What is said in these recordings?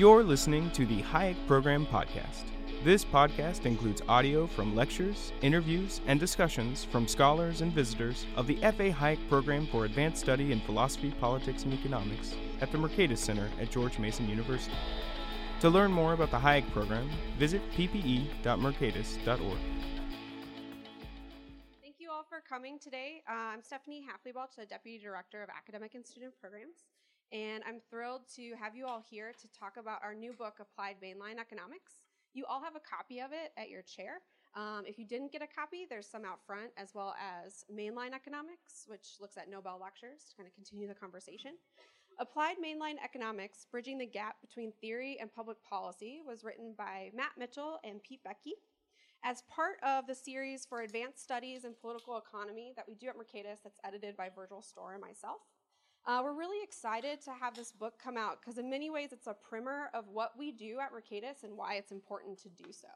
You're listening to the Hayek Program Podcast. This podcast includes audio from lectures, interviews, and discussions from scholars and visitors of the F.A. Hayek Program for Advanced Study in Philosophy, Politics, and Economics at the Mercatus Center at George Mason University. To learn more about the Hayek Program, visit ppe.mercatus.org. Thank you all for coming today. Uh, I'm Stephanie Haeffele-Balch, the Deputy Director of Academic and Student Programs, and I'm thrilled to have you all here to talk about our new book, Applied Mainline Economics. You all have a copy of it at your chair. Um, if you didn't get a copy, there's some out front, as well as Mainline Economics, which looks at Nobel lectures to kind of continue the conversation. Applied Mainline Economics, Bridging the Gap Between Theory and Public Policy, was written by Matt Mitchell and Pete Boettke. As part of the series for advanced studies in political economy that we do at Mercatus, that's edited by Virgil Storr and myself, uh, we're really excited to have this book come out because, in many ways, it's a primer of what we do at Mercatus and why it's important to do so.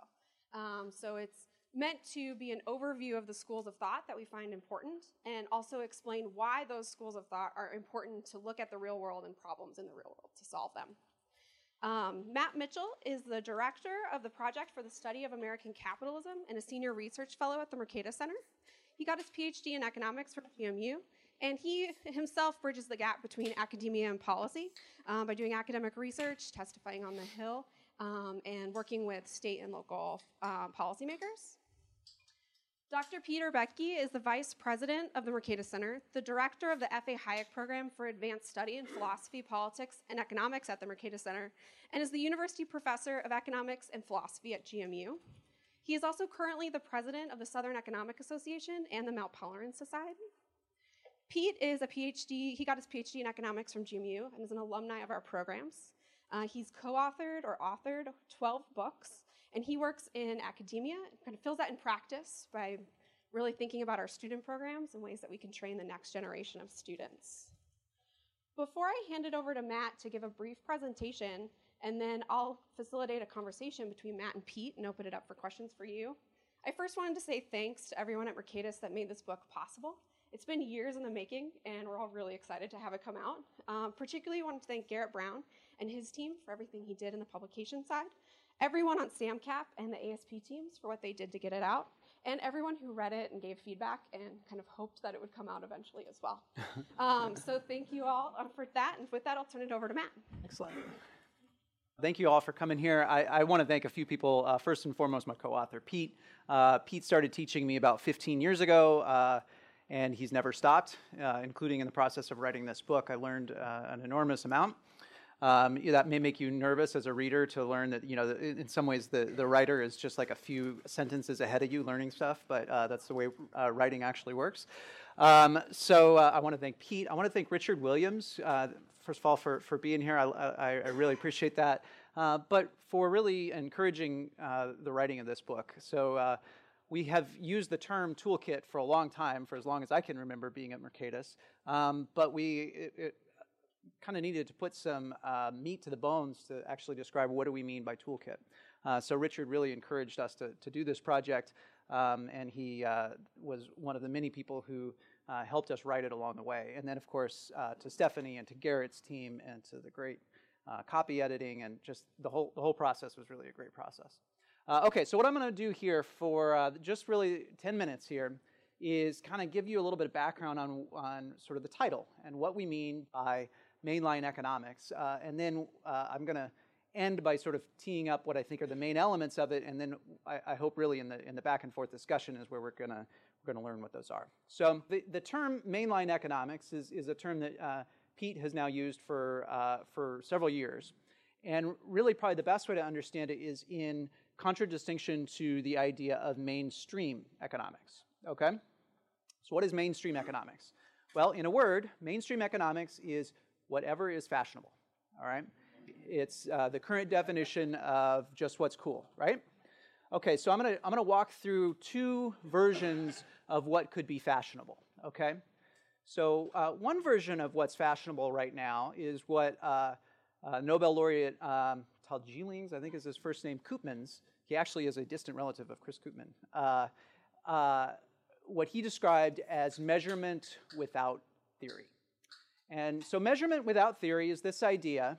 Um, so, it's meant to be an overview of the schools of thought that we find important and also explain why those schools of thought are important to look at the real world and problems in the real world to solve them. Um, Matt Mitchell is the director of the Project for the Study of American Capitalism and a senior research fellow at the Mercatus Center. He got his PhD in economics from GMU, and he himself bridges the gap between academia and policy um, by doing academic research, testifying on the Hill, um, and working with state and local uh, policymakers. Dr. Peter Boettke is the Vice President of the Mercatus Center, the Director of the F.A. Hayek Program for Advanced Study in Philosophy, Politics, and Economics at the Mercatus Center, and is the University Professor of Economics and Philosophy at GMU. He is also currently the President of the Southern Economic Association and the Mont Pelerin Society. Pete is a PhD, he got his PhD in economics from GMU and is an alumni of our programs. Uh, he's co authored or authored 12 books and he works in academia, kind of fills that in practice by really thinking about our student programs and ways that we can train the next generation of students. Before I hand it over to Matt to give a brief presentation, and then I'll facilitate a conversation between Matt and Pete and open it up for questions for you. I first wanted to say thanks to everyone at Mercatus that made this book possible. It's been years in the making, and we're all really excited to have it come out. Um, particularly, I want to thank Garrett Brown and his team for everything he did in the publication side everyone on SAMCAP and the ASP teams for what they did to get it out, and everyone who read it and gave feedback and kind of hoped that it would come out eventually as well. um, so thank you all uh, for that, and with that, I'll turn it over to Matt. Excellent. Thank you all for coming here. I, I want to thank a few people. Uh, first and foremost, my co-author Pete. Uh, Pete started teaching me about 15 years ago, uh, and he's never stopped, uh, including in the process of writing this book. I learned uh, an enormous amount. Um, that may make you nervous as a reader to learn that, you know, in some ways the, the writer is just like a few sentences ahead of you learning stuff, but uh, that's the way uh, writing actually works. Um, so uh, I want to thank Pete. I want to thank Richard Williams, uh, first of all, for, for being here. I, I, I really appreciate that. Uh, but for really encouraging uh, the writing of this book. So we have used the term toolkit for a long time, for as long as I can remember being at Mercatus. Um, but we, kind of needed to put some uh, meat to the bones to actually describe what do we mean by toolkit. Uh, so Richard really encouraged us to, to do this project, um, and he uh, was one of the many people who uh, helped us write it along the way. And then, of course, uh, to Stephanie and to Garrett's team and to the great uh, copy editing and just the whole, the whole process was really a great process. Okay, so what I'm going to do here for just really 10 minutes here is kind of give you a little bit of background on, on sort of the title and what we mean by mainline economics. Uh, and then uh, I'm going to end by sort of teeing up what I think are the main elements of it, and then I, I hope really in the in the back and forth discussion is where we're going to we're to learn what those are. So the, the term mainline economics is, is a term that uh, Pete has now used for uh, for several years, and really probably the best way to understand it is in contradistinction to the idea of mainstream economics. Okay, so what is mainstream economics? Well, in a word, mainstream economics is whatever is fashionable, all right? It's uh, the current definition of just what's cool, right? Okay, so I'm gonna, I'm gonna walk through two versions of what could be fashionable, okay? So uh, one version of what's fashionable right now is what uh, uh Nobel laureate um, Tjalling, I think is his first name, Koopmans, he actually is a distant relative of Chris Koopman, uh, uh, what he described as measurement without theory. And so, measurement without theory is this idea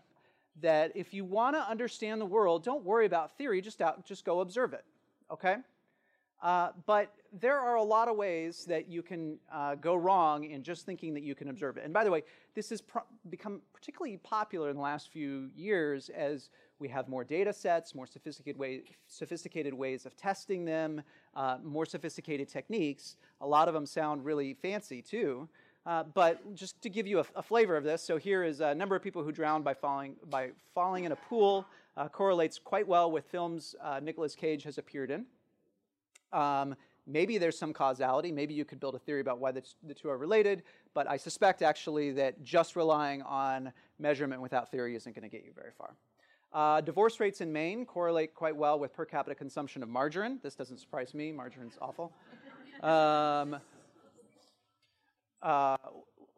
that if you want to understand the world, don't worry about theory, just, out, just go observe it, okay? Uh, but there are a lot of ways that you can uh, go wrong in just thinking that you can observe it. And by the way, this has become particularly popular in the last few years as we have more data sets, more sophisticated, way, sophisticated ways of testing them, uh, more sophisticated techniques. A lot of them sound really fancy too. Uh, but just to give you a, a, flavor of this, so here is a number of people who drowned by falling, by falling in a pool. Uh, correlates quite well with films Nicolas Cage has appeared in. Um, maybe there's some causality. Maybe you could build a theory about why the, the, two are related. But I suspect actually that just relying on measurement without theory isn't going to get you very far. Uh, divorce rates in Maine correlate quite well with per capita consumption of margarine. This doesn't surprise me. Margarine's awful. Um, uh,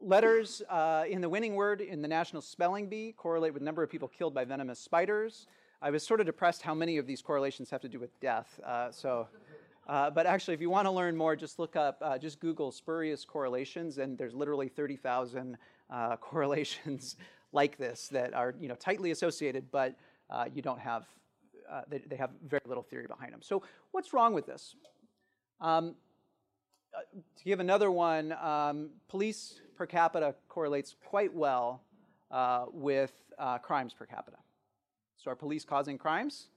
letters uh, in the winning word in the National Spelling Bee correlate with number of people killed by venomous spiders. I was sort of depressed how many of these correlations have to do with death. Uh, so uh, but actually, if you want to learn more, just look up, uh, just Google spurious correlations, and there's literally 30,000 uh, correlations like this that are you know tightly associated, but uh, you don't have, uh, they, they, have very little theory behind them. So what's wrong with this? Um, to give another one, um, police per capita correlates quite well with crimes per capita. So are police causing crimes?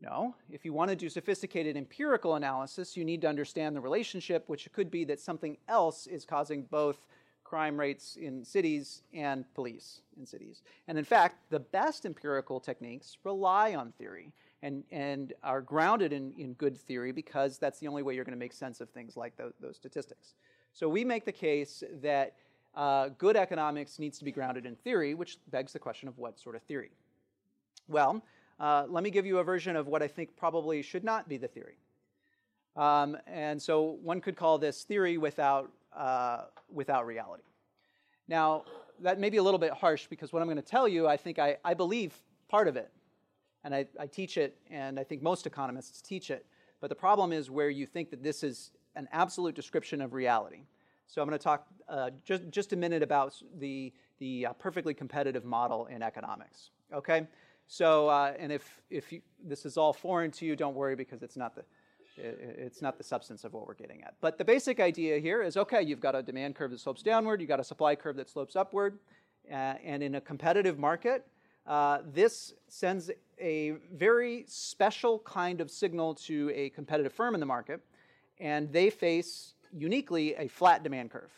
No. If you want to do sophisticated empirical analysis, you need to understand the relationship, which could be that something else is causing both crime rates in cities and police in cities. And in fact, the best empirical techniques rely on theory and, and are grounded in, in good theory because that's the only way you're going to make sense of things like those, those statistics. So we make the case that uh, good economics needs to be grounded in theory, which begs the question of what sort of theory. Well, uh, let me give you a version of what I think probably should not be the theory. Um, and so one could call this theory without, uh, without reality. Now, that may be a little bit harsh because what I'm going to tell you, I think I, I believe part of it. And I, I teach it, and I think most economists teach it. But the problem is where you think that this is an absolute description of reality. So I'm going to talk uh, just, just a minute about the, the uh, perfectly competitive model in economics. Okay? So, uh, and if, if you, this is all foreign to you, don't worry because it's not, the, it's not the substance of what we're getting at. But the basic idea here is okay, you've got a demand curve that slopes downward, you've got a supply curve that slopes upward, uh, and in a competitive market, uh, this sends a very special kind of signal to a competitive firm in the market, and they face uniquely a flat demand curve.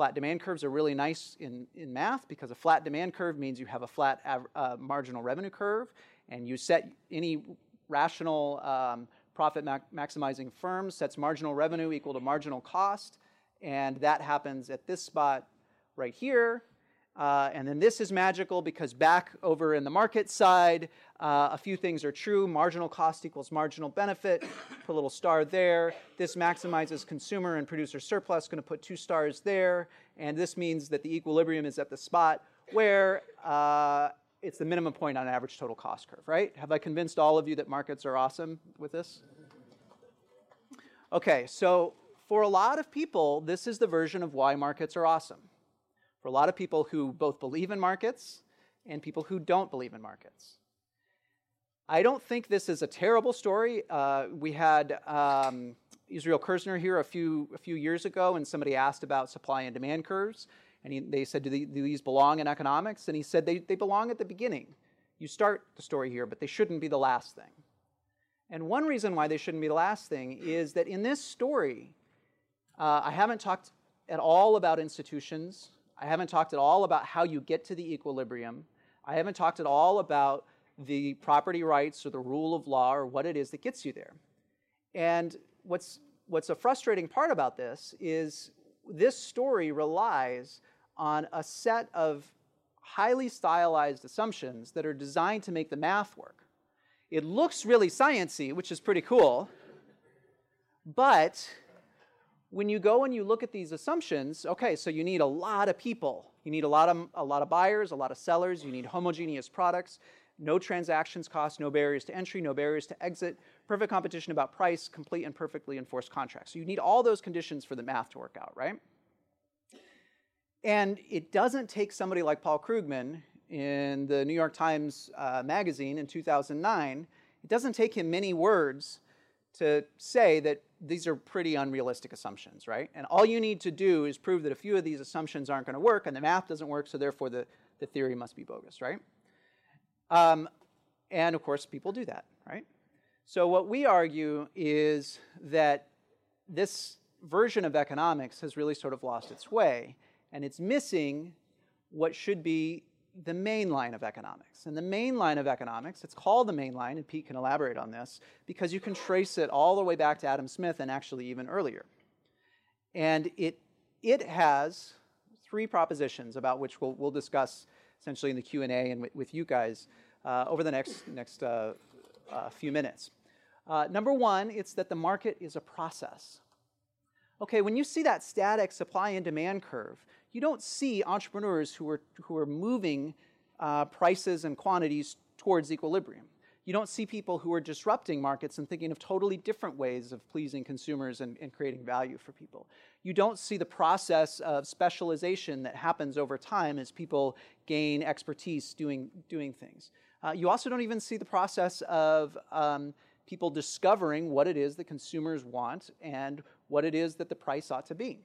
Flat demand curves are really nice in, in math because a flat demand curve means you have a flat av- uh, marginal revenue curve, and you set any rational um, profit ma- maximizing firm sets marginal revenue equal to marginal cost, and that happens at this spot right here. Uh, and then this is magical because back over in the market side, uh, a few things are true. Marginal cost equals marginal benefit. Put a little star there. This maximizes consumer and producer surplus. Going to put two stars there. And this means that the equilibrium is at the spot where uh, it's the minimum point on average total cost curve, right? Have I convinced all of you that markets are awesome with this? Okay, so for a lot of people, this is the version of why markets are awesome for a lot of people who both believe in markets and people who don't believe in markets. I don't think this is a terrible story. Uh, we had um, Israel Kirzner here a few, a few years ago, and somebody asked about supply and demand curves. And he, they said, do, do, these belong in economics? And he said, they, they belong at the beginning. You start the story here, but they shouldn't be the last thing. And one reason why they shouldn't be the last thing is that in this story, uh, I haven't talked at all about institutions. I haven't talked at all about how you get to the equilibrium. I haven't talked at all about the property rights or the rule of law or what it is that gets you there. And what's, what's a frustrating part about this is this story relies on a set of highly stylized assumptions that are designed to make the math work. It looks really sciency, which is pretty cool, but when you go and you look at these assumptions, okay, so you need a lot of people. You need a lot of, a lot of buyers, a lot of sellers. You need homogeneous products, no transactions costs, no barriers to entry, no barriers to exit, perfect competition about price, complete and perfectly enforced contracts. So you need all those conditions for the math to work out, right? And it doesn't take somebody like Paul Krugman in the New York Times uh, magazine in 2009, it doesn't take him many words to say that these are pretty unrealistic assumptions, right? And all you need to do is prove that a few of these assumptions aren't going to work and the math doesn't work, so therefore the, the theory must be bogus, right? Um, and of course, people do that, right? So, what we argue is that this version of economics has really sort of lost its way, and it's missing what should be the main line of economics. And the main line of economics, it's called the main line, and Pete can elaborate on this, because you can trace it all the way back to Adam Smith and actually even earlier. And it, it has three propositions about which we'll, we'll discuss essentially in the Q&A and with, you guys uh, over the next, next uh, uh, few minutes. Uh, number one, it's that the market is a process. Okay, when you see that static supply and demand curve, you don't see entrepreneurs who are, who are moving uh, prices and quantities towards equilibrium. You don't see people who are disrupting markets and thinking of totally different ways of pleasing consumers and, and creating value for people. You don't see the process of specialization that happens over time as people gain expertise doing, doing things. Uh, you also don't even see the process of um, people discovering what it is that consumers want and what it is that the price ought to be.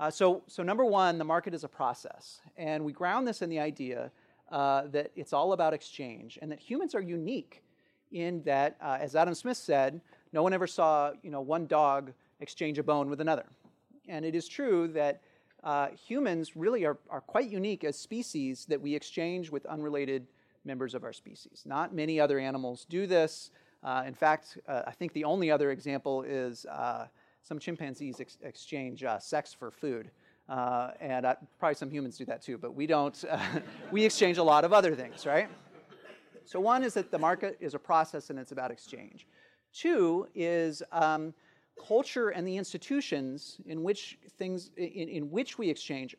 Uh, so, so, number one, the market is a process. And we ground this in the idea uh, that it's all about exchange and that humans are unique in that, uh, as Adam Smith said, no one ever saw you know, one dog exchange a bone with another. And it is true that uh, humans really are, are quite unique as species that we exchange with unrelated members of our species. Not many other animals do this. Uh, in fact, uh, I think the only other example is some chimpanzees ex- exchange uh, sex for food. Uh, and uh, probably some humans do that too, but we don't. we exchange a lot of other things, right? So, one is that the market is a process and it's about exchange. Two is um, culture and the institutions in which things in, in which we exchange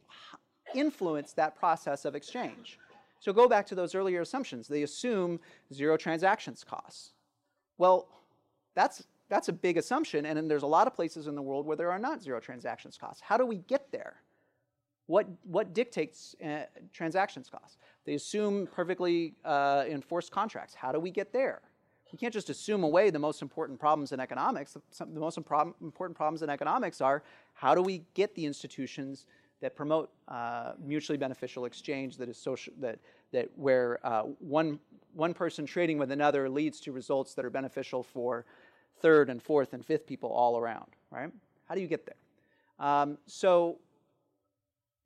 influence that process of exchange. So go back to those earlier assumptions. They assume zero transactions costs. Well, that's that's a big assumption, and there's a lot of places in the world where there are not zero transactions costs. How do we get there? What, what dictates uh, transactions costs? They assume perfectly uh, enforced contracts. How do we get there? We can't just assume away the most important problems in economics. Some, the most important problems in economics are how do we get the institutions that promote uh, mutually beneficial exchange that is social, that, that where uh, one, one person trading with another leads to results that are beneficial for third and fourth and fifth people all around, right? How do you get there? Um, so,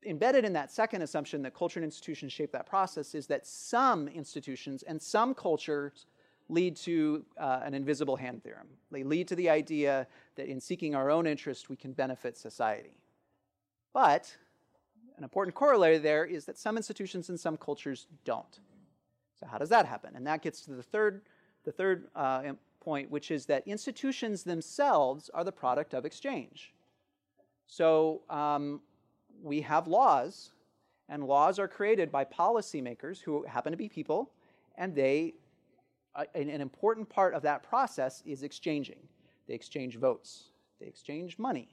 embedded in that second assumption that culture and institutions shape that process is that some institutions and some cultures lead to uh, an invisible hand theorem. They lead to the idea that in seeking our own interest, we can benefit society. But an important corollary there is that some institutions and some cultures don't. So, how does that happen? And that gets to the third, the third uh, point, which is that institutions themselves are the product of exchange. So um, we have laws, and laws are created by policymakers who happen to be people, and they, uh, an, an important part of that process is exchanging. They exchange votes, they exchange money,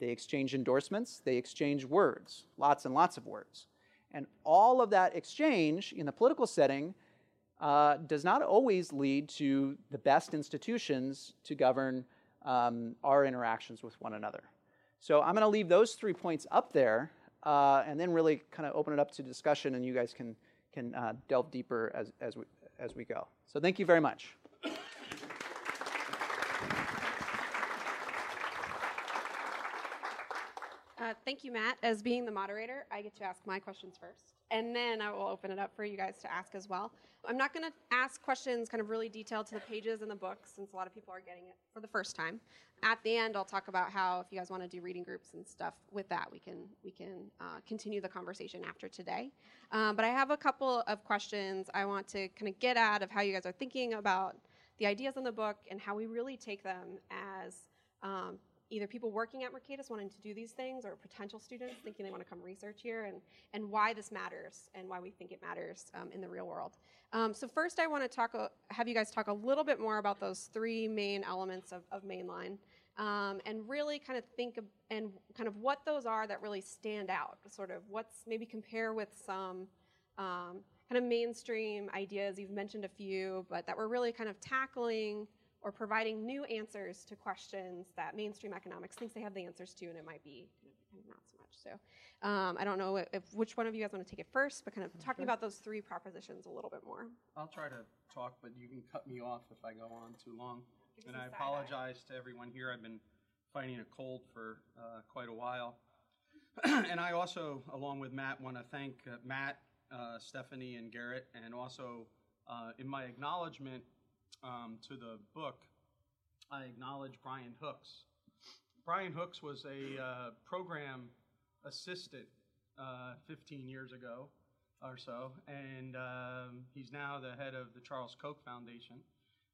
they exchange endorsements, they exchange words, lots and lots of words. And all of that exchange in the political setting uh, does not always lead to the best institutions to govern um, our interactions with one another. So I'm going to leave those three points up there uh, and then really kind of open it up to discussion, and you guys can, can uh, delve deeper as, as, we, as we go. So thank you very much. Uh, thank you, Matt. As being the moderator, I get to ask my questions first and then I will open it up for you guys to ask as well. I'm not going to ask questions kind of really detailed to the pages in the book since a lot of people are getting it for the first time. At the end, I'll talk about how if you guys want to do reading groups and stuff with that, we can we can uh, continue the conversation after today. Um, but I have a couple of questions I want to kind of get at of how you guys are thinking about the ideas in the book and how we really take them as um, either people working at Mercatus wanting to do these things or potential students thinking they want to come research here and, and why this matters and why we think it matters um, in the real world. Um, so first I want to talk, uh, have you guys talk a little bit more about those three main elements of, of mainline um, and really kind of think of, and kind of what those are that really stand out, sort of what's maybe compare with some um, kind kind of mainstream ideas. You've mentioned a few, but that we're really kind of tackling or providing new answers to questions that mainstream economics thinks they have the answers to, and it might be not so much. So um, I don't know if, if, which one of you guys want to take it first, but kind of talking about those three propositions a little bit more. I'll try to talk, but you can cut me off if I go on too long. And I apologize to everyone here. I've been fighting a cold for uh, quite a while. and I also, along with Matt, want to thank uh, Matt, uh, Stephanie, and Garrett, and also uh, in my acknowledgement um, to the book, I acknowledge Brian Hooks. Brian Hooks was a uh, program assistant uh, 15 years ago or so, and um, he's now the head of the Charles Koch Foundation.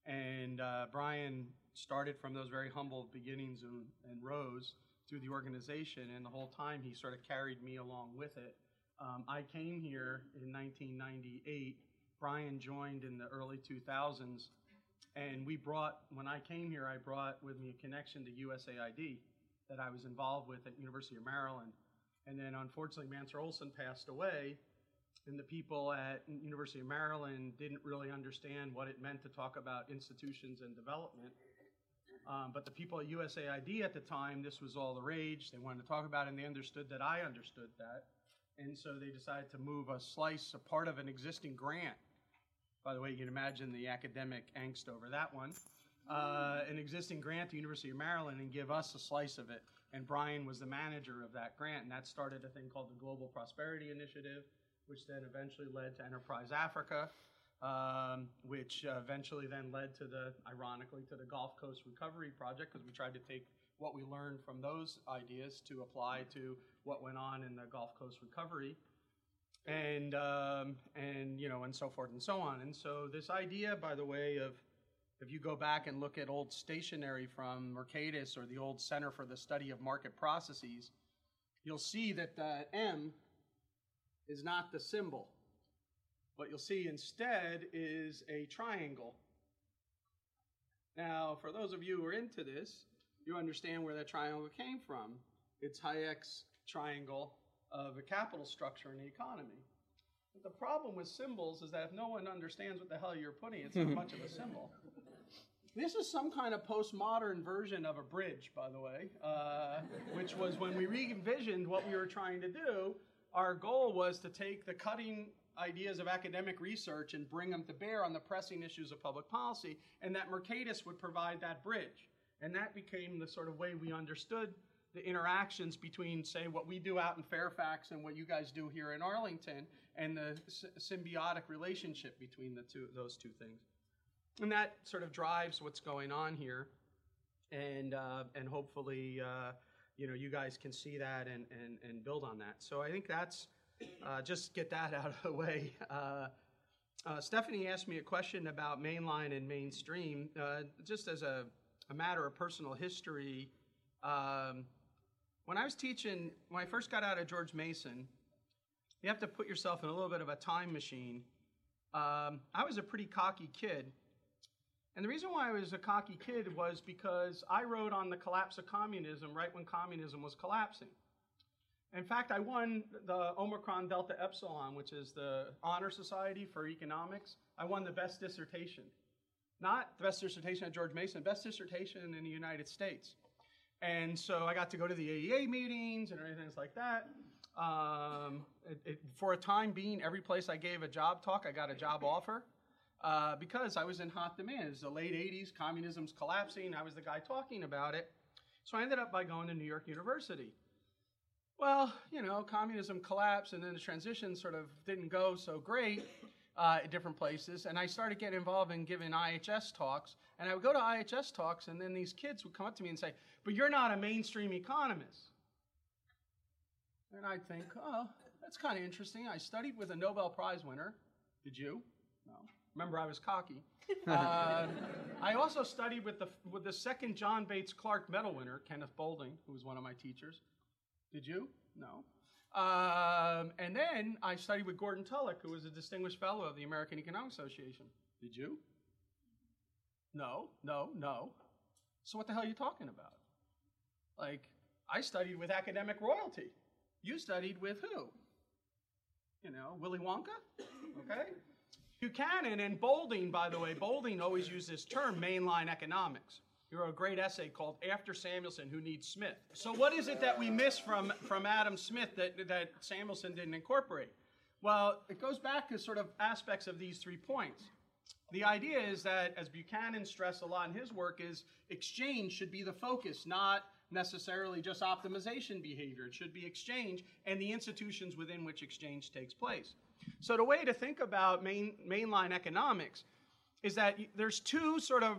And uh, Brian started from those very humble beginnings and, and, rose through the organization, and the whole time he sort of carried me along with it. Um, I came here in 1998. Brian joined in the early 2000s, and we brought, when I came here, I brought with me a connection to USAID that I was involved with at University of Maryland. And then unfortunately, Mancur Olson passed away, and the people at University of Maryland didn't really understand what it meant to talk about institutions and development. Um, but the people at USAID at the time, this was all the rage. They wanted to talk about it, and they understood that I understood that. And so they decided to move a slice, a part of an existing grant. By the way, you can imagine the academic angst over that one. Uh, an existing grant to the University of Maryland and give us a slice of it. And Brian was the manager of that grant, and that started a thing called the Global Prosperity Initiative, which then eventually led to Enterprise Africa, um, which eventually then led to the, ironically, to the Gulf Coast Recovery Project, because we tried to take what we learned from those ideas to apply to what went on in the Gulf Coast Recovery, and um, and you know, and so forth and so on. And so this idea, by the way, of if you go back and look at old stationery from Mercatus or the old Center for the Study of Market Processes, you'll see that the M is not the symbol. What you'll see instead is a triangle. Now, for those of you who are into this, you understand where that triangle came from. It's Hayek's triangle of a capital structure in the economy. But the problem with symbols is that if no one understands what the hell you're putting, it's not much of a symbol. This is some kind of postmodern version of a bridge, by the way, uh, which was when we re envisioned what we were trying to do. Our goal was to take the cutting ideas of academic research and bring them to bear on the pressing issues of public policy, and that Mercatus would provide that bridge. And that became the sort of way we understood the interactions between, say, what we do out in Fairfax and what you guys do here in Arlington, and the symbiotic relationship between the two, those two things. And that sort of drives what's going on here, and uh, and hopefully, uh, you know, you guys can see that and and and build on that. So I think that's uh, just get that out of the way. Uh, uh, Stephanie asked me a question about mainline and mainstream, uh, just as a, a matter of personal history. Um, was teaching, when I first got out of George Mason, you have to put yourself in a little bit of a time machine. Um, I was a pretty cocky kid. And the reason why I was a cocky kid was because I wrote on the collapse of communism right when communism was collapsing. In fact, I won the Omicron Delta Epsilon, which is the Honor Society for Economics. I won the best dissertation. Not the best dissertation at George Mason, best dissertation in the United States. And so I got to go to the AEA meetings and everything like that. Um, it, it, for a time being, every place I gave a job talk, I got a job offer uh, because I was in hot demand. It was the late 80s, communism's collapsing. I was the guy talking about it. So I ended up by going to New York University. Well, you know, communism collapsed and then the transition sort of didn't go so great uh, at different places. And I started getting involved in giving IHS talks. And I would go to IHS talks, and then these kids would come up to me and say, But you're not a mainstream economist. And I'd think, Oh, that's kind of interesting. I studied with a Nobel Prize winner. Did you? No. Remember, I was cocky. Uh, I also studied with the, with the second John Bates Clark Medal winner, Kenneth Boulding, who was one of my teachers. Did you? No. Um, and then I studied with Gordon Tullock, who was a distinguished fellow of the American Economic Association. Did you? No, no, no. So what the hell are you talking about? Like, I studied with academic royalty. You studied with who? You know, Willy Wonka? Okay? Buchanan and Boulding, by the way, Boulding always used this term, mainline economics. He wrote a great essay called After Samuelson, Who Needs Smith? So, what is it that we miss from, from Adam Smith that, that Samuelson didn't incorporate? Well, it goes back to sort of aspects of these three points. The idea is that, as Buchanan stressed a lot in his work, is exchange should be the focus, not necessarily just optimization behavior. It should be exchange and the institutions within which exchange takes place. So the way to think about main, mainline economics is that there's two sort of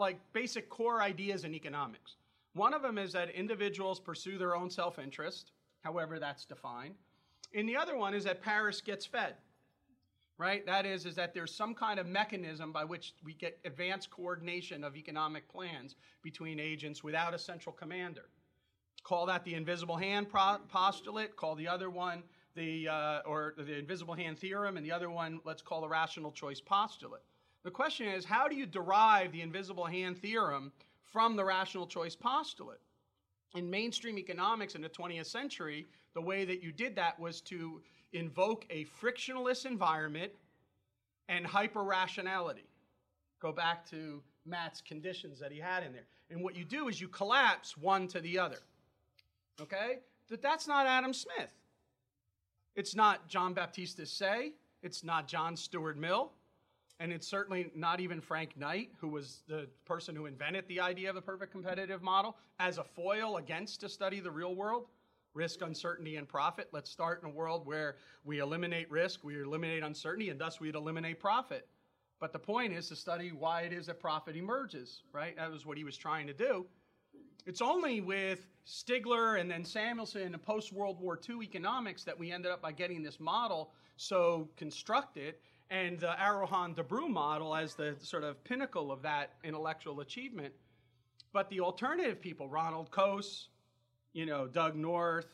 like basic core ideas in economics. One of them is that individuals pursue their own self-interest, however that's defined. And the other one is that Paris gets fed right? That is, is that there's some kind of mechanism by which we get advanced coordination of economic plans between agents without a central commander. Call that the invisible hand postulate. Call the other one the uh, or the invisible hand theorem, and the other one let's call the rational choice postulate. The question is, how do you derive the invisible hand theorem from the rational choice postulate? In mainstream economics in the 20th century, the way that you did that was to invoke a frictionless environment and hyper rationality. Go back to Matt's conditions that he had in there. And what you do is you collapse one to the other. Okay? But that's not Adam Smith. It's not John Baptiste de Say. It's not John Stuart Mill. And it's certainly not even Frank Knight, who was the person who invented the idea of the perfect competitive model as a foil against to study the real world risk, uncertainty, and profit. Let's start in a world where we eliminate risk, we eliminate uncertainty, and thus we'd eliminate profit. But the point is to study why it is that profit emerges, right? That was what he was trying to do. It's only with Stigler and then Samuelson and post World War II economics that we ended up by getting this model so constructed and the Arrow-Hahn-Debreu model as the sort of pinnacle of that intellectual achievement. But the alternative people, Ronald Coase, you know, Doug North,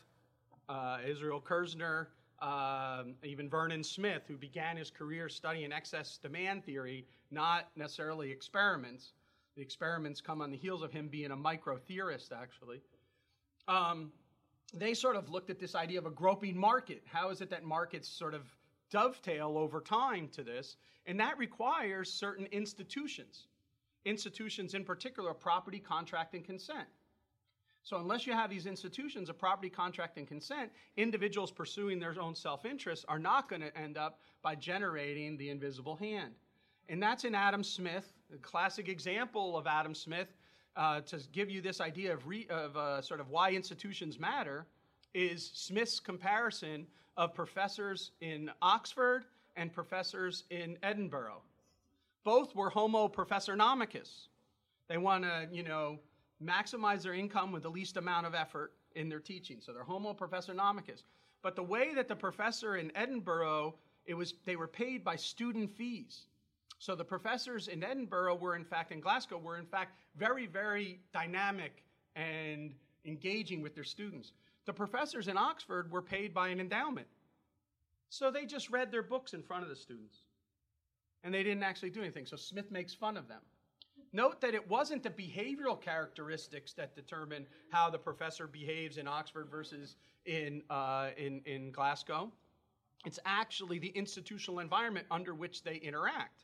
uh, Israel Kirzner, um, even Vernon Smith, who began his career studying excess demand theory, not necessarily experiments. The experiments come on the heels of him being a micro theorist, actually. Um, they sort of looked at this idea of a groping market. How is it that markets sort of dovetail over time to this? And that requires certain institutions. Institutions, in particular, property, contract, and consent. So, unless you have these institutions of property, contract, and consent, individuals pursuing their own self interest are not going to end up by generating the invisible hand. And that's in Adam Smith, a classic example of Adam Smith. Uh, to give you this idea of, re, of uh, sort of why institutions matter, is Smith's comparison of professors in Oxford and professors in Edinburgh. Both were homo professornomicus. They want to, you know, maximize their income with the least amount of effort in their teaching. So they're homo professornomicus. But the way that the professor in Edinburgh, it was they were paid by student fees. So the professors in Edinburgh were in fact in Glasgow were in fact very very dynamic and engaging with their students. The professors in Oxford were paid by an endowment. So they just read their books in front of the students. And they didn't actually do anything. So Smith makes fun of them. Note that it wasn't the behavioral characteristics that determine how the professor behaves in Oxford versus in, uh, in, in Glasgow. It's actually the institutional environment under which they interact.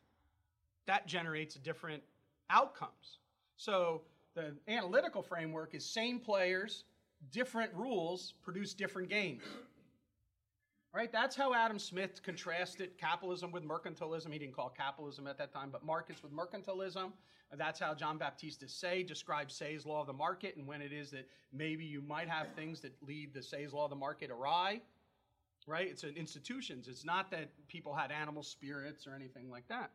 That generates different outcomes. So the analytical framework is same players, different rules produce different games. Right? That's how Adam Smith contrasted capitalism with mercantilism. He didn't call capitalism at that time, but markets with mercantilism. That's how John Baptiste de Say describes Say's law of the market and when it is that maybe you might have things that lead the Say's law of the market awry. Right? It's an institutions. It's not that people had animal spirits or anything like that.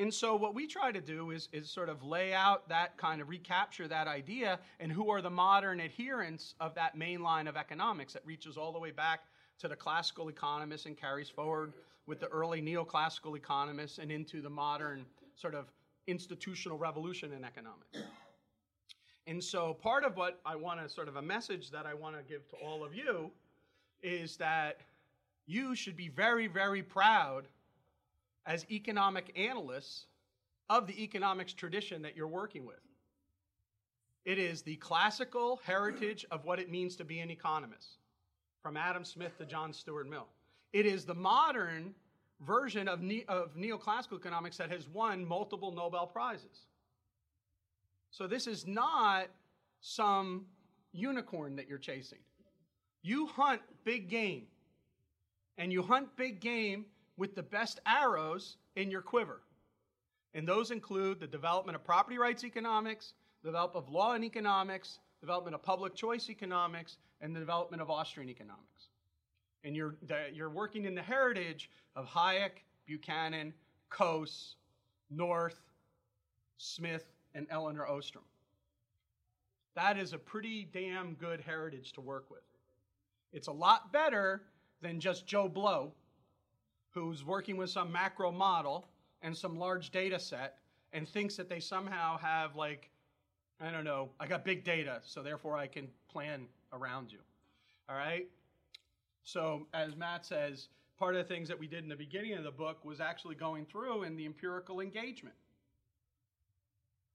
And so what we try to do is, is sort of lay out that kind of recapture that idea and who are the modern adherents of that main line of economics that reaches all the way back to the classical economists and carries forward with the early neoclassical economists and into the modern sort of institutional revolution in economics. And so, part of what I want to sort of a message that I want to give to all of you is that you should be very, very proud as economic analysts of the economics tradition that you're working with. It is the classical heritage of what it means to be an economist, from Adam Smith to John Stuart Mill. It is the modern version of, ne- of neoclassical economics that has won multiple Nobel Prizes. So this is not some unicorn that you're chasing. You hunt big game, and you hunt big game with the best arrows in your quiver. And those include the development of property rights economics, the development of law and economics, the development of public choice economics, and the development of Austrian economics. And you're, you're working in the heritage of Hayek, Buchanan, Coase, North, Smith, and Elinor Ostrom. That is a pretty damn good heritage to work with. It's a lot better than just Joe Blow, who's working with some macro model and some large data set and thinks that they somehow have, like, I don't know, I got big data, so therefore I can plan around you. All right? So, as Matt says, part of the things that we did in the beginning of the book was actually going through in the empirical engagement.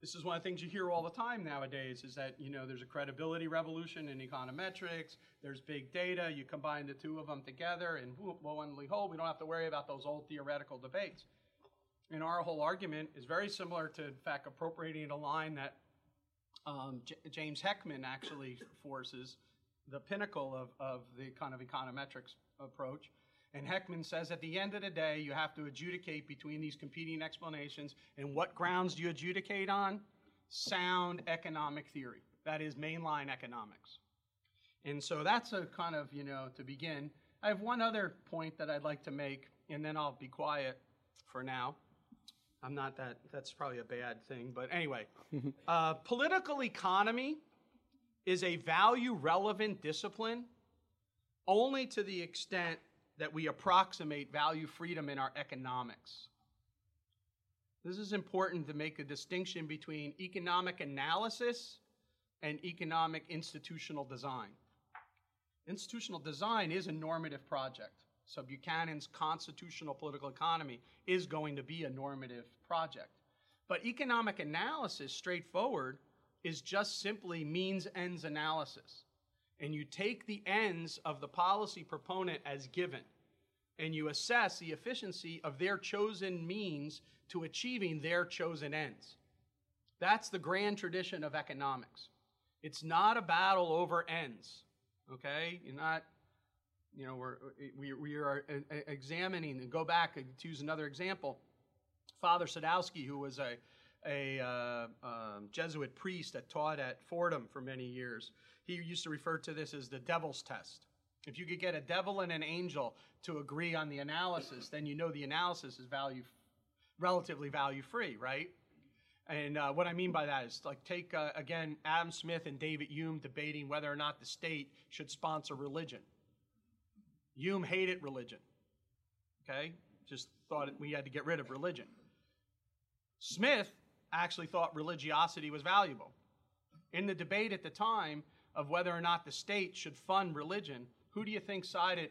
This is one of the things you hear all the time nowadays is that, you know, there's a credibility revolution in econometrics, there's big data, you combine the two of them together, and lo and behold, we don't have to worry about those old theoretical debates. And our whole argument is very similar to, in fact, appropriating a line that um, J- James Heckman actually forces, the pinnacle of, of the kind of econometrics approach. And Heckman says at the end of the day, you have to adjudicate between these competing explanations. And what grounds do you adjudicate on? Sound economic theory. That is mainline economics. And so that's a kind of, you know, to begin. I have one other point that I'd like to make, and then I'll be quiet for now. I'm not that, that's probably a bad thing, but anyway. uh, political economy is a value relevant discipline only to the extent that we approximate value freedom in our economics. This is important to make a distinction between economic analysis and economic institutional design. Institutional design is a normative project. So Buchanan's constitutional political economy is going to be a normative project. But economic analysis, straightforward, is just simply means ends analysis. And you take the ends of the policy proponent as given, and you assess the efficiency of their chosen means to achieving their chosen ends. That's the grand tradition of economics. It's not a battle over ends, okay? You're not you know, we're, we, we are examining and go back to use another example. Father Sadowsky, who was a, a uh, um, Jesuit priest that taught at Fordham for many years, he used to refer to this as the devil's test. If you could get a devil and an angel to agree on the analysis, then you know the analysis is value, relatively value free, right? And uh, what I mean by that is like take uh, again Adam Smith and David Hume debating whether or not the state should sponsor religion. Hume hated religion. Okay? Just thought we had to get rid of religion. Smith actually thought religiosity was valuable. In the debate at the time of whether or not the state should fund religion, who do you think sided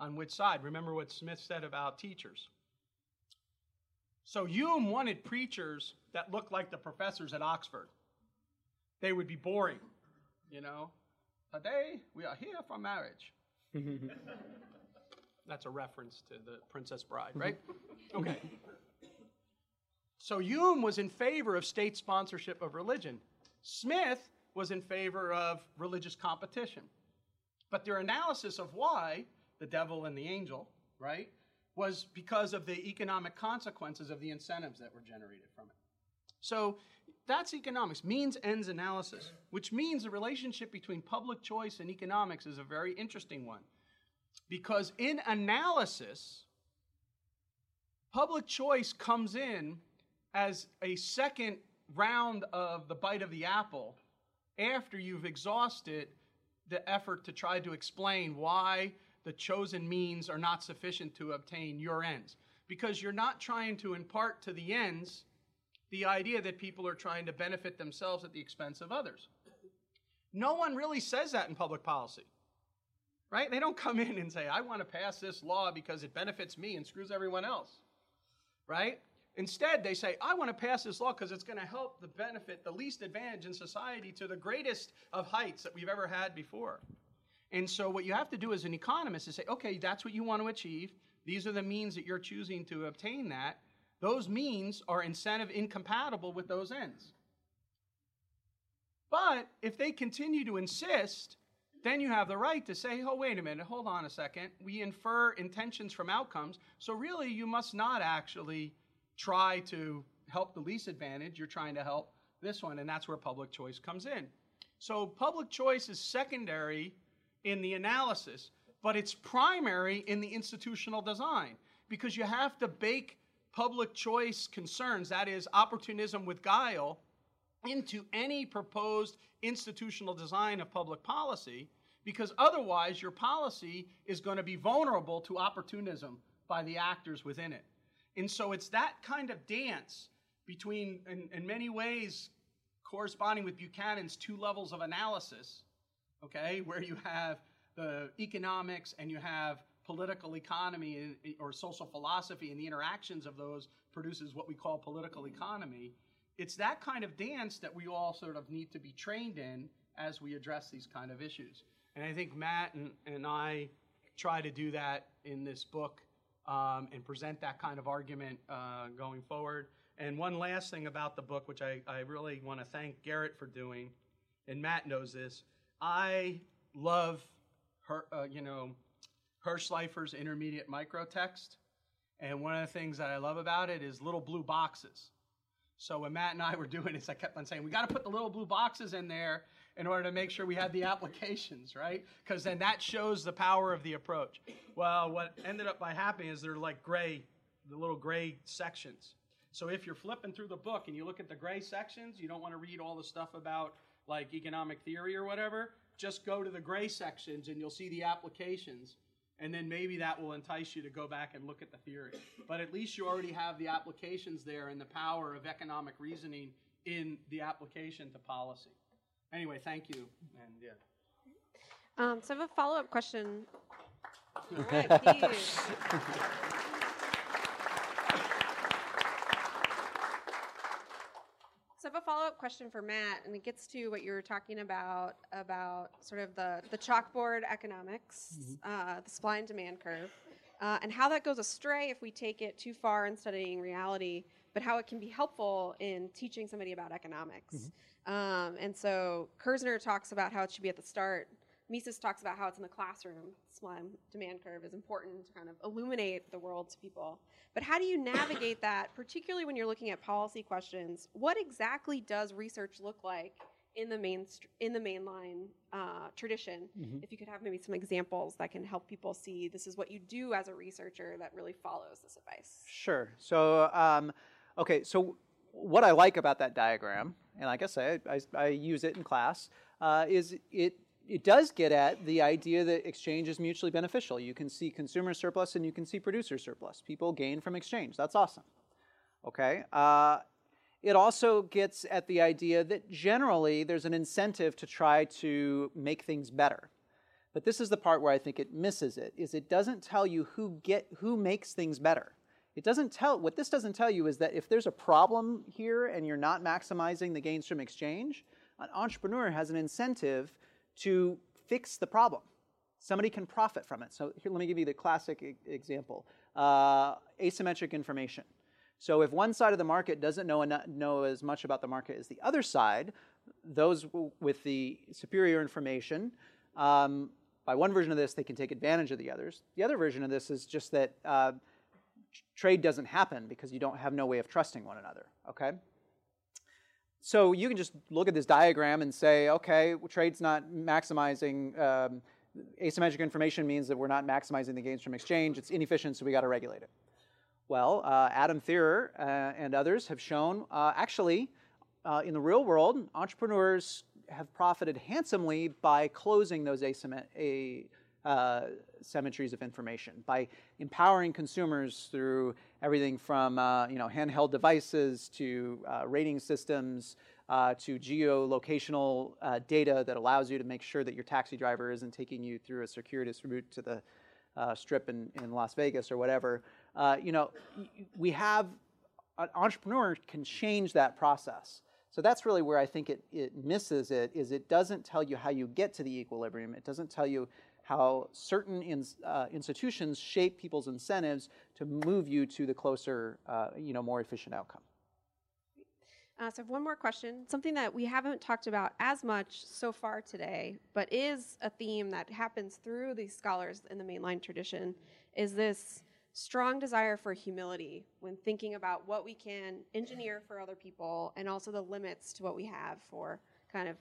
on which side? Remember what Smith said about teachers. So Hume wanted preachers that looked like the professors at Oxford. They would be boring, you know. Today we are here for marriage. That's a reference to the Princess Bride, right? Okay. So Hume was in favor of state sponsorship of religion. Smith was in favor of religious competition. But their analysis of why, the devil and the angel, right, was because of the economic consequences of the incentives that were generated from it. So that's economics, means ends analysis, which means the relationship between public choice and economics is a very interesting one. Because in analysis, public choice comes in as a second round of the bite of the apple after you've exhausted the effort to try to explain why the chosen means are not sufficient to obtain your ends. Because you're not trying to impart to the ends the idea that people are trying to benefit themselves at the expense of others. No one really says that in public policy. Right? They don't come in and say, I want to pass this law because it benefits me and screws everyone else. Right? Instead, they say, I want to pass this law because it's going to help the benefit the least advantage in society to the greatest of heights that we've ever had before. And so what you have to do as an economist is say, okay, that's what you want to achieve. These are the means that you're choosing to obtain that. Those means are incentive incompatible with those ends. But if they continue to insist, then you have the right to say, oh, wait a minute, hold on a second. We infer intentions from outcomes. So really, you must not actually try to help the least advantage. You're trying to help this one, and that's where public choice comes in. So public choice is secondary in the analysis, but it's primary in the institutional design because you have to bake public choice concerns, that is, opportunism with guile, into any proposed institutional design of public policy because otherwise your policy is going to be vulnerable to opportunism by the actors within it. And so it's that kind of dance between, in, in many ways, corresponding with Buchanan's two levels of analysis, okay, where you have the economics and you have political economy or social philosophy and the interactions of those produces what we call political economy. It's that kind of dance that we all sort of need to be trained in as we address these kind of issues. And I think Matt and, and I try to do that in this book um, and present that kind of argument uh, going forward. And one last thing about the book, which I, I really want to thank Garrett for doing, and Matt knows this. I love her, uh, you know, Hirshleifer's intermediate microtext. And one of the things that I love about it is little blue boxes. So when Matt and I were doing this, I kept on saying, we got to put the little blue boxes in there in order to make sure we had the applications, right? Because then that shows the power of the approach. Well, what ended up by happening is they're like gray, the little gray sections. So if you're flipping through the book and you look at the gray sections, you don't want to read all the stuff about like economic theory or whatever. Just go to the gray sections and you'll see the applications. And then maybe that will entice you to go back and look at the theory. But at least you already have the applications there and the power of economic reasoning in the application to policy. Anyway, thank you. And yeah. Um, so I have a follow up question. All right, So have a follow up question for Matt, and it gets to what you were talking about about sort of the, the chalkboard economics, mm-hmm. uh, the supply and demand curve, uh, and how that goes astray if we take it too far in studying reality, but how it can be helpful in teaching somebody about economics. Mm-hmm. Um, and so Kerzner talks about how it should be at the start. Mises talks about how it's in the classroom. Supply and demand curve is important to kind of illuminate the world to people. But how do you navigate that, particularly when you're looking at policy questions? What exactly does research look like in the main in the mainline uh, tradition? Mm-hmm. If you could have maybe some examples that can help people see this is what you do as a researcher that really follows this advice. Sure. So, um, okay. So, what I like about that diagram, and like I say, I, I use it in class, uh, is it it does get at the idea that exchange is mutually beneficial. You can see consumer surplus and you can see producer surplus. People gain from exchange. That's awesome. Okay. Uh, it also gets at the idea that generally there's an incentive to try to make things better. But this is the part where I think it misses it. Is it doesn't tell you who get who makes things better. It doesn't tell what this doesn't tell you is that if there's a problem here and you're not maximizing the gains from exchange, an entrepreneur has an incentive to fix the problem. Somebody can profit from it. So here, let me give you the classic e- example uh, asymmetric information. So if one side of the market doesn't know, know as much about the market as the other side, those with the superior information, um, by one version of this, they can take advantage of the others. The other version of this is just that uh, trade doesn't happen because you don't have no way of trusting one another. Okay. So you can just look at this diagram and say, okay, trade's not maximizing, um, asymmetric information means that we're not maximizing the gains from exchange. It's inefficient, so we got to regulate it. Well, uh, Adam Thierer uh, and others have shown uh, actually uh, in the real world, entrepreneurs have profited handsomely by closing those asymmetric uh, symmetries of information by empowering consumers through everything from uh, you know handheld devices to uh, rating systems uh, to geolocational uh, data that allows you to make sure that your taxi driver isn't taking you through a circuitous route to the strip in, in Las Vegas or whatever. you know, we have an entrepreneur can change that process. So that's really where I think it, it misses it, is it doesn't tell you how you get to the equilibrium. It doesn't tell you how certain ins, uh, institutions shape people's incentives to move you to the closer, uh, you know, more efficient outcome. Uh, so one more question. Something that we haven't talked about as much so far today, but is a theme that happens through these scholars in the mainline tradition, is this strong desire for humility when thinking about what we can engineer for other people and also the limits to what we have for kind of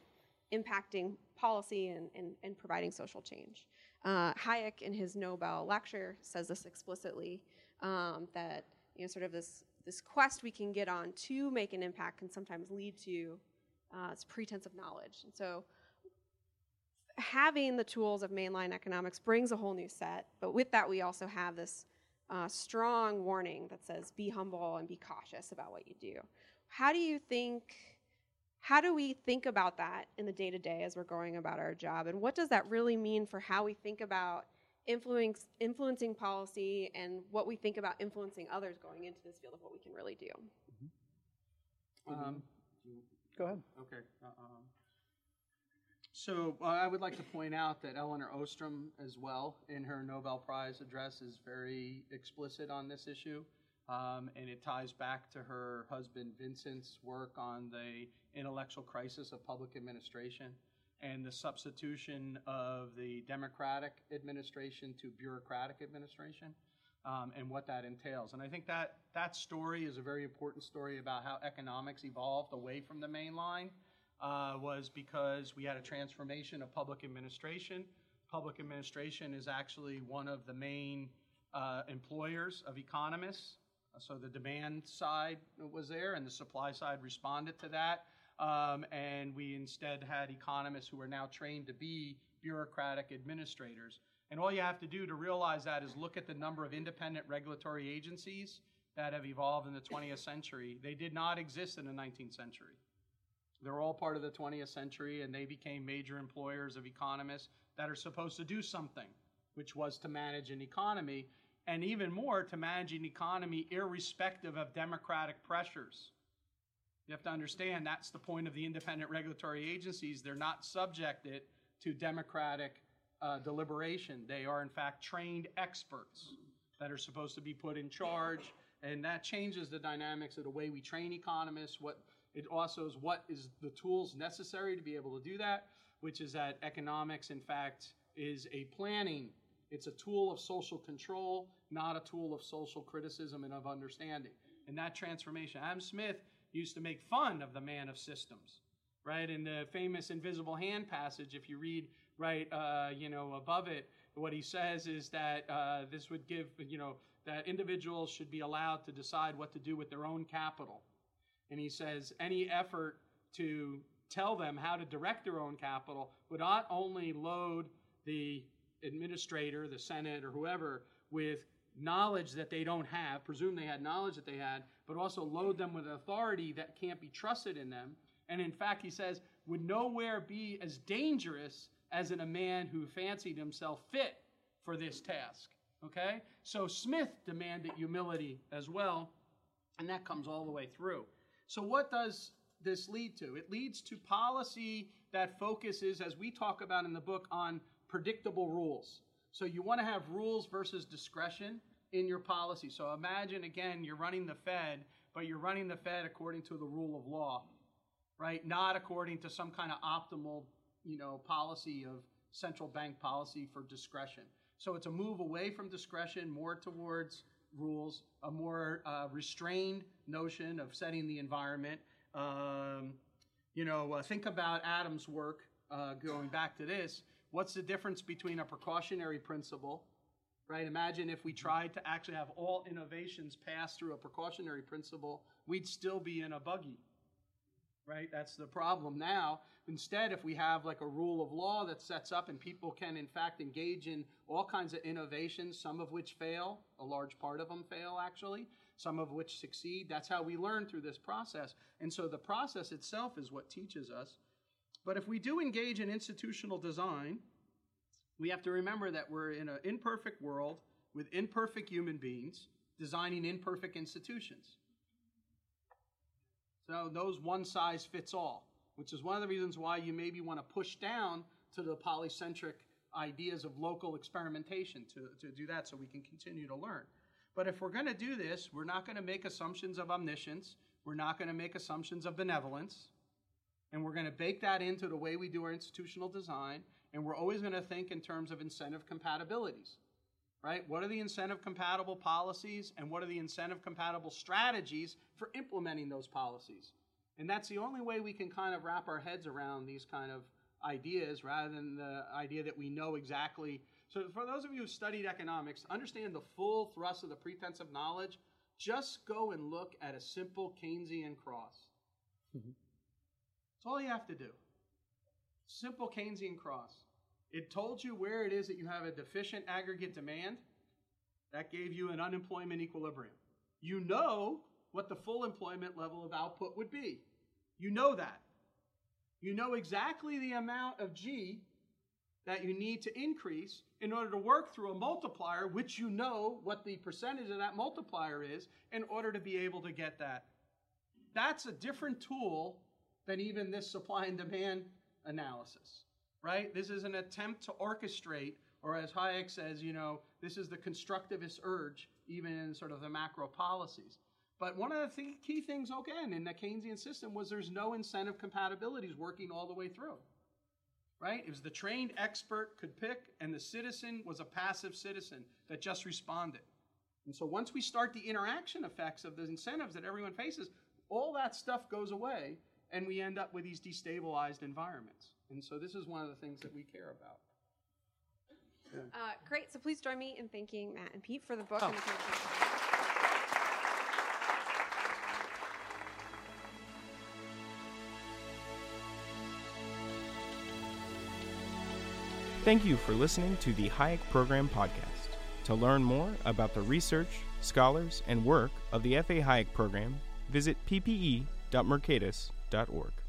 impacting policy and, and, and providing social change. Uh, Hayek, in his Nobel lecture, says this explicitly um, that you know, sort of this this quest we can get on to make an impact can sometimes lead to uh, this pretense of knowledge. And so having the tools of mainline economics brings a whole new set, but with that we also have this uh, strong warning that says be humble and be cautious about what you do. How do you think, how do we think about that in the day to day as we're going about our job? And what does that really mean for how we think about influence, influencing policy and what we think about influencing others going into this field of what we can really do. Um, Go ahead. Okay. uh, um, So uh, I would like to point out that Elinor Ostrom, as well, in her Nobel Prize address, is very explicit on this issue. Um, and it ties back to her husband Vincent's work on the intellectual crisis of public administration and the substitution of the democratic administration to bureaucratic administration um, and what that entails. And I think that that story is a very important story about how economics evolved away from the main line. Uh, was because we had a transformation of public administration. Public administration is actually one of the main uh, employers of economists. So the demand side was there, and the supply side responded to that. Um, and we instead had economists who are now trained to be bureaucratic administrators. And all you have to do to realize that is look at the number of independent regulatory agencies that have evolved in the 20th century. They did not exist in the 19th century. They're all part of the 20th century, and they became major employers of economists that are supposed to do something, which was to manage an economy, and even more, to manage an economy irrespective of democratic pressures. You have to understand that's the point of the independent regulatory agencies. They're not subjected to democratic uh, deliberation. They are, in fact, trained experts that are supposed to be put in charge, and that changes the dynamics of the way we train economists. What it also is what is the tools necessary to be able to do that, which is that economics, in fact, is a planning. It's a tool of social control, not a tool of social criticism and of understanding. And that transformation, Adam Smith used to make fun of the man of systems, right? In the famous invisible hand passage, if you read right, uh, you know, above it, what he says is that uh, this would give, you know, that individuals should be allowed to decide what to do with their own capital. And he says any effort to tell them how to direct their own capital would not only load the administrator, the Senate, or whoever with knowledge that they don't have, presume they had knowledge that they had, but also load them with authority that can't be trusted in them. And in fact, he says, would nowhere be as dangerous as in a man who fancied himself fit for this task. Okay? So Smith demanded humility as well, and that comes all the way through. So, what does this lead to? It leads to policy that focuses, as we talk about in the book, on predictable rules. So, you want to have rules versus discretion in your policy. So imagine again, you're running the Fed, but you're running the Fed according to the rule of law, right? Not according to some kind of optimal, you know, policy of central bank policy for discretion. So it's a move away from discretion, more towards rules, a more uh, restrained notion of setting the environment. Um, you know, uh, think about Adams' work, uh, going back to this. What's the difference between a precautionary principle right? Imagine if we mm-hmm. tried to actually have all innovations pass through a precautionary principle, we'd still be in a buggy, right? That's the problem now. Instead, if we have like a rule of law that sets up and people can, in fact, engage in all kinds of innovations, some of which fail, a large part of them fail actually, some of which succeed, that's how we learn through this process. And so the process itself is what teaches us. But if we do engage in institutional design, we have to remember that we're in an imperfect world with imperfect human beings designing imperfect institutions. So those one size fits all, which is one of the reasons why you maybe want to push down to the polycentric ideas of local experimentation to, to do that so we can continue to learn. But if we're going to do this, we're not going to make assumptions of omniscience. We're not going to make assumptions of benevolence. And we're going to bake that into the way we do our institutional design. And we're always going to think in terms of incentive compatibilities, right? What are the incentive compatible policies and what are the incentive compatible strategies for implementing those policies? And that's the only way we can kind of wrap our heads around these kind of ideas rather than the idea that we know exactly. So, for those of you who studied economics, understand the full thrust of the pretense of knowledge. Just go and look at a simple Keynesian cross. Mhm. That's all you have to do. Simple Keynesian cross. It told you where it is that you have a deficient aggregate demand. That gave you an unemployment equilibrium. You know what the full employment level of output would be. You know that. You know exactly the amount of G that you need to increase in order to work through a multiplier, which you know what the percentage of that multiplier is, in order to be able to get that. That's a different tool than even this supply and demand analysis, right? This is an attempt to orchestrate, or as Hayek says, you know, this is the constructivist urge, even in sort of the macro policies. But one of the th- key things, again, in the Keynesian system was there's no incentive compatibilities working all the way through. Right? It was the trained expert could pick, and the citizen was a passive citizen that just responded. And so once we start the interaction effects of the incentives that everyone faces, all that stuff goes away, and we end up with these destabilized environments. And so this is one of the things that we care about. Uh, great. So please join me in thanking Matt and Pete for the book Oh. and the presentation. Thank you for listening to the Hayek Program Podcast. To learn more about the research, scholars, and work of the F.A. Hayek Program, visit ppe.mercatus.org.